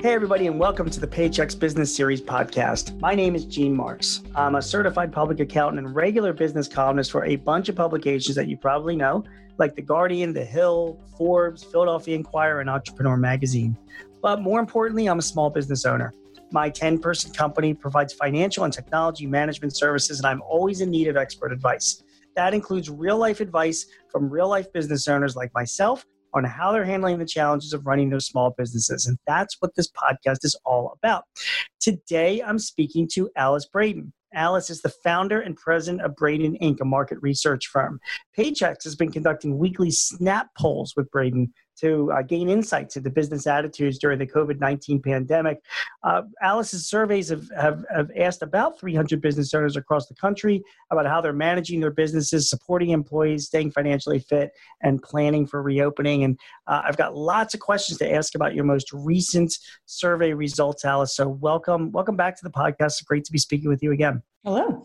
Hey, everybody, and welcome to the Paychex Business Series podcast. My name is Gene Marks. I'm a certified public accountant and regular business columnist for a bunch of publications that you probably know, like The Guardian, The Hill, Forbes, Philadelphia Inquirer, and Entrepreneur Magazine. But more importantly, I'm a small business owner. My 10 person company provides financial and technology management services, and I'm always in need of expert advice. That includes real life advice from real life business owners like myself on how they're handling the challenges of running their small businesses. And that's what this podcast is all about. Today, I'm speaking to Alice Bredin. Alice is the founder and president of Bredin Inc., a market research firm. Paychex has been conducting weekly snap polls with Bredin to uh, gain insights into business attitudes during the COVID 19 pandemic. Uh, Alice's surveys have, have, have, asked about 300 business owners across the country about how they're managing their businesses, supporting employees, staying financially fit, and planning for reopening. And uh, I've got lots of questions to ask about your most recent survey results, Alice. So, welcome, welcome back to the podcast. Great to be speaking with you again. Hello.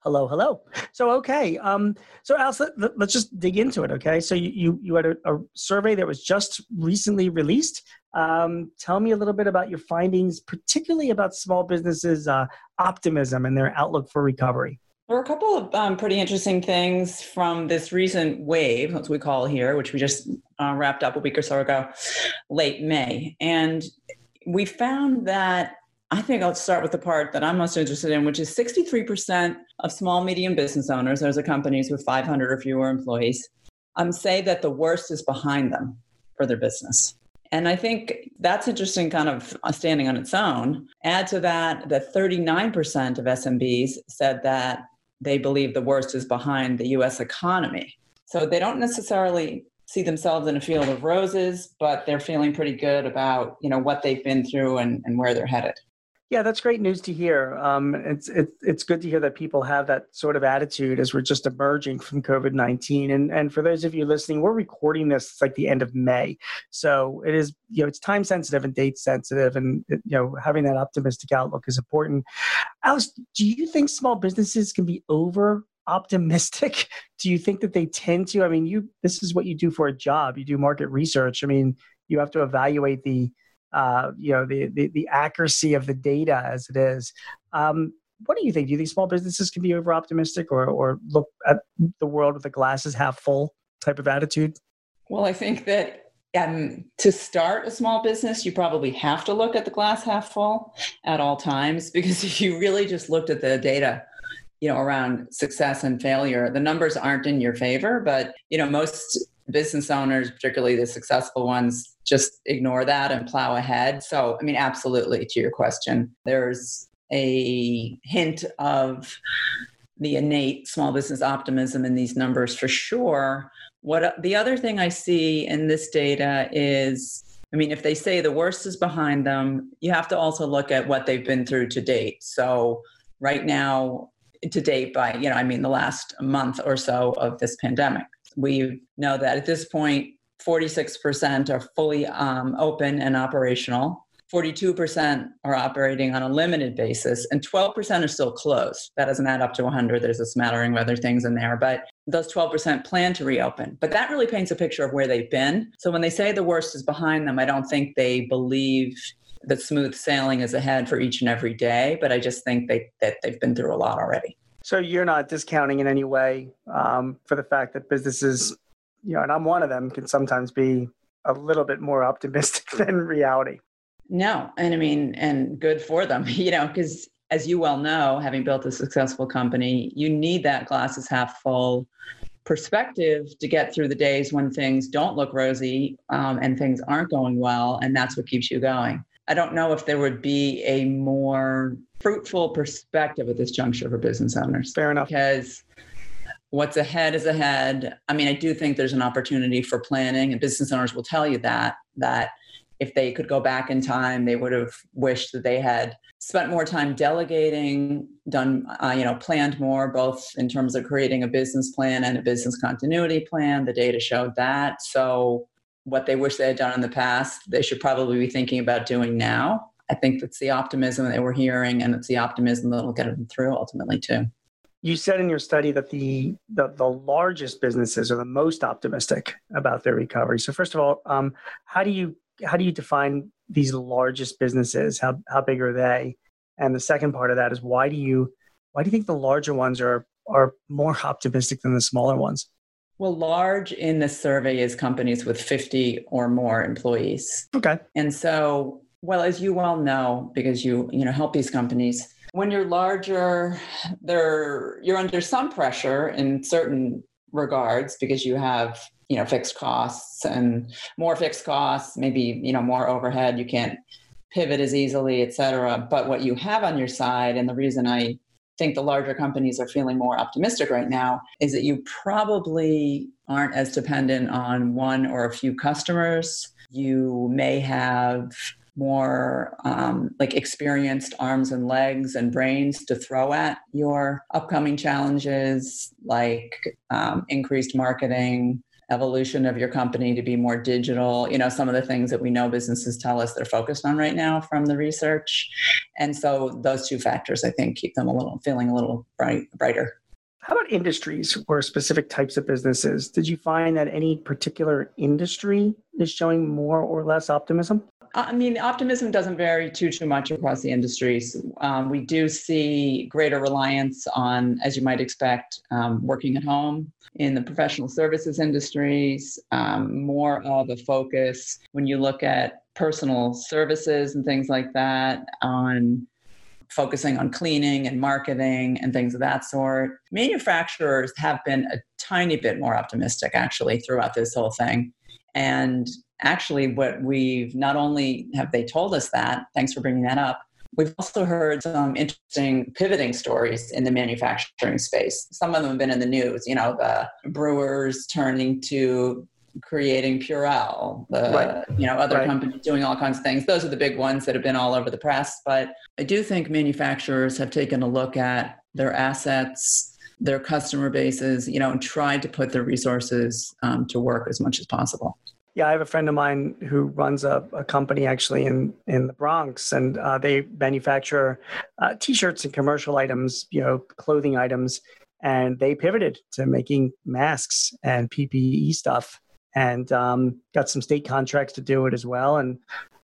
Hello, hello. So, okay. Um, so, Alice, let, us just dig into it. Okay. So, you you, had a, a survey that was just recently released. Um, tell me a little bit about your findings, particularly about small businesses' uh, optimism and their outlook for recovery. There are a couple of um, pretty interesting things from this recent wave, as we call here, which we just uh, wrapped up a week or so ago, late May. And we found that I think I'll start with the part that I'm most interested in, which is 63% of small, medium business owners, those are companies with 500 or fewer employees, um, say that the worst is behind them for their business. And I think that's interesting, kind of standing on its own. Add to that that 39% of SMBs said that they believe the worst is behind the US economy. So they don't necessarily see themselves in a field of roses, but they're feeling pretty good about you know what they've been through and, and where they're headed. Yeah, that's great news to hear. Um, it's it, it's good to hear that people have that sort of attitude as we're just emerging from COVID nineteen. And and for those of you listening, we're recording this like the end of May, so it is you know it's time sensitive and date sensitive, and you know having that optimistic outlook is important. Alice, do you think small businesses can be over optimistic? Do you think that they tend to? I mean, you this is what you do for a job. You do market research. I mean, you have to evaluate the uh, you know the, the, the accuracy of the data as it is. Um, what do you think? Do you think small businesses can be over optimistic or or look at the world with the glasses half full type of attitude? Well, I think that um, to start a small business, you probably have to look at the glass half full at all times because if you really just looked at the data you know around success and failure the numbers aren't in your favor but you know most business owners particularly the successful ones just ignore that and plow ahead. So, I mean, absolutely to your question, there's a hint of the innate small business optimism in these numbers for sure. What the other thing I see in this data is I mean, if they say the worst is behind them, you have to also look at what they've been through to date. So, right now, to date, by, you know, I mean, the last month or so of this pandemic, we know that at this point, 46% are fully um, open and operational. 42% are operating on a limited basis, and 12% are still closed. That doesn't add up to 100. There's a smattering of other things in there, but those 12% plan to reopen. But that really paints a picture of where they've been. So when they say the worst is behind them, I don't think they believe that smooth sailing is ahead for each and every day, but I just think they, that they've been through a lot already. So you're not discounting in any way um, for the fact that businesses you know, and I'm one of them, can sometimes be a little bit more optimistic than reality. No, and I mean, and good for them, you know, because as you well know, having built a successful company, you need that glasses half full perspective to get through the days when things don't look rosy um, and things aren't going well, and that's what keeps you going. I don't know if there would be a more fruitful perspective at this juncture for business owners. Fair enough. Because what's ahead is ahead i mean i do think there's an opportunity for planning and business owners will tell you that that if they could go back in time they would have wished that they had spent more time delegating done uh, you know planned more both in terms of creating a business plan and a business continuity plan the data showed that so what they wish they had done in the past they should probably be thinking about doing now i think it's the optimism that we're hearing and it's the optimism that'll get them through ultimately too you said in your study that the, the, the largest businesses are the most optimistic about their recovery. So first of all, um, how do you how do you define these largest businesses? How how big are they? And the second part of that is why do you why do you think the larger ones are are more optimistic than the smaller ones? Well, large in the survey is companies with 50 or more employees. Okay. And so, well, as you well know, because you, you know, help these companies, when you're larger, there you're under some pressure in certain regards because you have, you know, fixed costs and more fixed costs, maybe, you know, more overhead. You can't pivot as easily, et cetera. But what you have on your side, and the reason I think the larger companies are feeling more optimistic right now is that you probably aren't as dependent on one or a few customers. You may have more um, like experienced arms and legs and brains to throw at your upcoming challenges like um, increased marketing evolution of your company to be more digital you know some of the things that we know businesses tell us they're focused on right now from the research. And so those two factors i think keep them a little feeling a little bright, brighter. How about industries or specific types of businesses? Did you find that any particular industry is showing more or less optimism I mean, optimism doesn't vary too too much across the industries. Um, we do see greater reliance on, as you might expect, um, working at home in the professional services industries, um, more of a focus when you look at personal services and things like that on focusing on cleaning and marketing and things of that sort. Manufacturers have been a tiny bit more optimistic actually throughout this whole thing. And actually, what we've not only have they told us that, thanks for bringing that up, We've also heard some interesting pivoting stories in the manufacturing space. Some of them have been in the news, you know, the brewers turning to creating Purell, the right. you know other right. companies doing all kinds of things. Those are the big ones that have been all over the press. But I do think manufacturers have taken a look at their assets, their customer bases, you know, and tried to put their resources um, to work as much as possible. Yeah, I have a friend of mine who runs a, a company actually in in the Bronx, and uh, they manufacture uh, T-shirts and commercial items, you know, clothing items, and they pivoted to making masks and PPE stuff, and um, got some state contracts to do it as well, and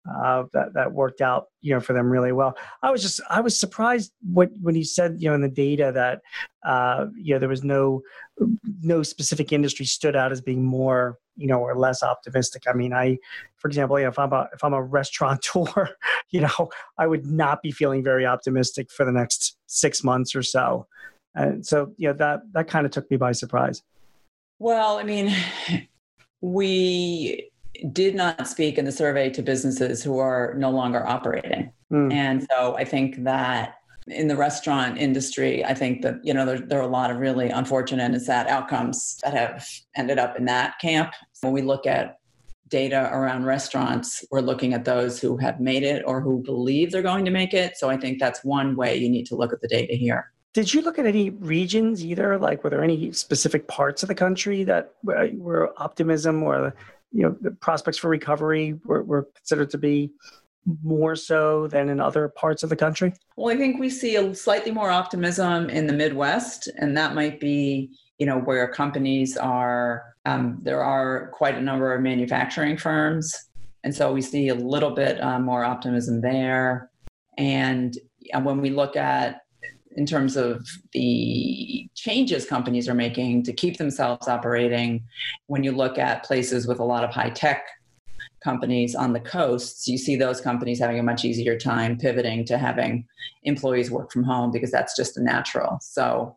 uh, that that worked out, you know, for them really well. I was just I was surprised what when you said, you know, in the data that uh, you know there was no no specific industry stood out as being more, you know, or less optimistic. I mean, I, for example, you know, if I'm a if I'm a restaurateur, you know, I would not be feeling very optimistic for the next six months or so. And so, you know, that that kind of took me by surprise. Well, I mean, we did not speak in the survey to businesses who are no longer operating. Mm. And so I think that in the restaurant industry, I think that, you know, there, there are a lot of really unfortunate and sad outcomes that have ended up in that camp. When we look at data around restaurants, we're looking at those who have made it or who believe they're going to make it. So I think that's one way you need to look at the data here. Did you look at any regions either? Like, were there any specific parts of the country that were optimism or you know the prospects for recovery were, were considered to be more so than in other parts of the country? Well, I think we see a slightly more optimism in the Midwest, and that might be, you know, where companies are. Um, there are quite a number of manufacturing firms, and so we see a little bit uh, more optimism there. And, and when we look at in terms of the changes companies are making to keep themselves operating. When you look at places with a lot of high tech companies on the coasts, you see those companies having a much easier time pivoting to having employees work from home because that's just a natural. So,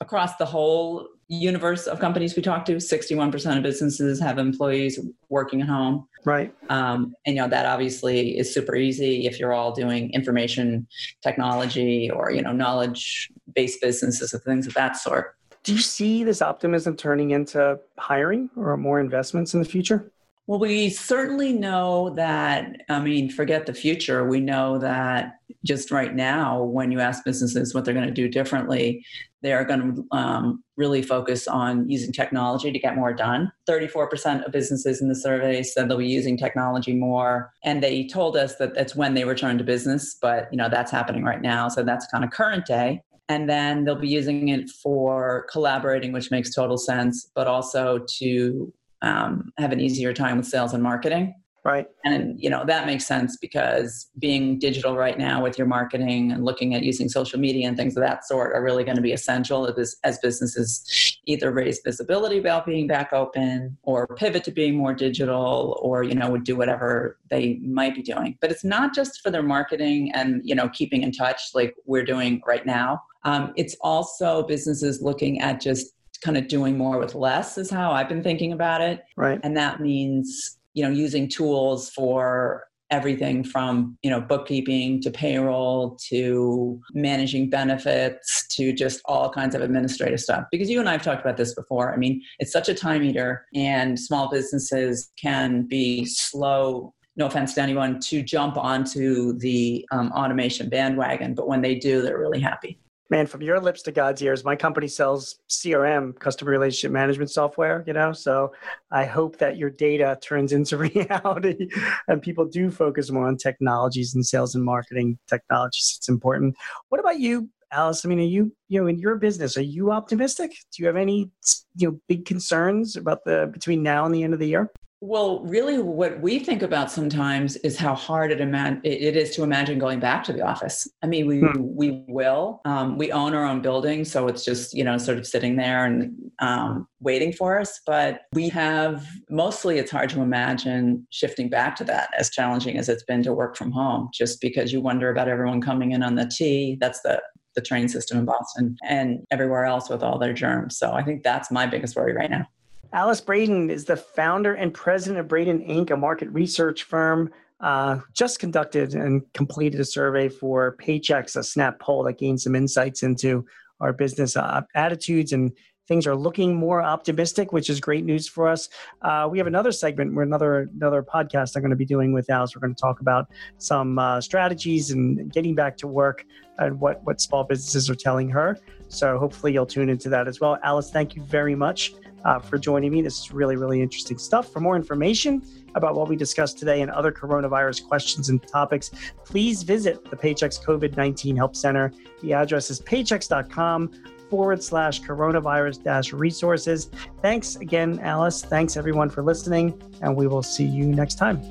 across the whole universe of companies we talk to, 61% of businesses have employees working at home. Right. Um, and, you know, that obviously is super easy if you're all doing information technology or, you know, knowledge based businesses and things of that sort. Do you see this optimism turning into hiring or more investments in the future? Well, we certainly know that, I mean, forget the future. We know that just right now, when you ask businesses what they're going to do differently, they are going to um, really focus on using technology to get more done. 34% of businesses in the survey said they'll be using technology more. And they told us that that's when they return to business, but you know, that's happening right now. So that's kind of current day and then they'll be using it for collaborating which makes total sense but also to um, have an easier time with sales and marketing. Right. And you know, that makes sense because being digital right now with your marketing and looking at using social media and things of that sort are really going to be essential as, as businesses either raise visibility about being back open or pivot to being more digital or you know would do whatever they might be doing. But it's not just for their marketing and you know keeping in touch like we're doing right now. Um, it's also businesses looking at just kind of doing more with less is how I've been thinking about it. Right. And that means you know using tools for everything from you know bookkeeping to payroll to managing benefits to just all kinds of administrative stuff because you and i've talked about this before i mean it's such a time eater and small businesses can be slow no offense to anyone to jump onto the um, automation bandwagon but when they do they're really happy man, from your lips to God's ears, my company sells CRM, customer relationship management software, you know? So I hope that your data turns into reality and people do focus more on technologies and sales and marketing technologies. It's important. What about you, Alice? I mean, are you, you know, in your business, are you optimistic? Do you have any, you know, big concerns about the between now and the end of the year? Well, really, what we think about sometimes is how hard it, ima- it is to imagine going back to the office. I mean, we hmm. we will. Um, we own our own building, so it's just you know sort of sitting there and um, waiting for us. But we have mostly it's hard to imagine shifting back to that, as challenging as it's been to work from home. Just because you wonder about everyone coming in on the T. That's the the train system in Boston and everywhere else with all their germs. So I think that's my biggest worry right now. Alice Bredin is the founder and president of Bredin Inc., a market research firm. Uh, just conducted and completed a survey for Paychex, a snap poll that gained some insights into our business uh, attitudes and things are looking more optimistic, which is great news for us. Uh, we have another segment, where another another podcast I'm going to be doing with Alice. We're going to talk about some uh, strategies and getting back to work and what what small businesses are telling her. So hopefully you'll tune into that as well. Alice, thank you very much uh, for joining me. This is really, really interesting stuff. For more information about what we discussed today and other coronavirus questions and topics, please visit the Paychex COVID 19 Help Center. The address is paychex.com forward slash coronavirus dash resources. Thanks again, Alice. Thanks everyone for listening, and we will see you next time.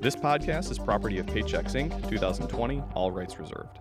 This podcast is property of Paychex Inc., 2020, all rights reserved.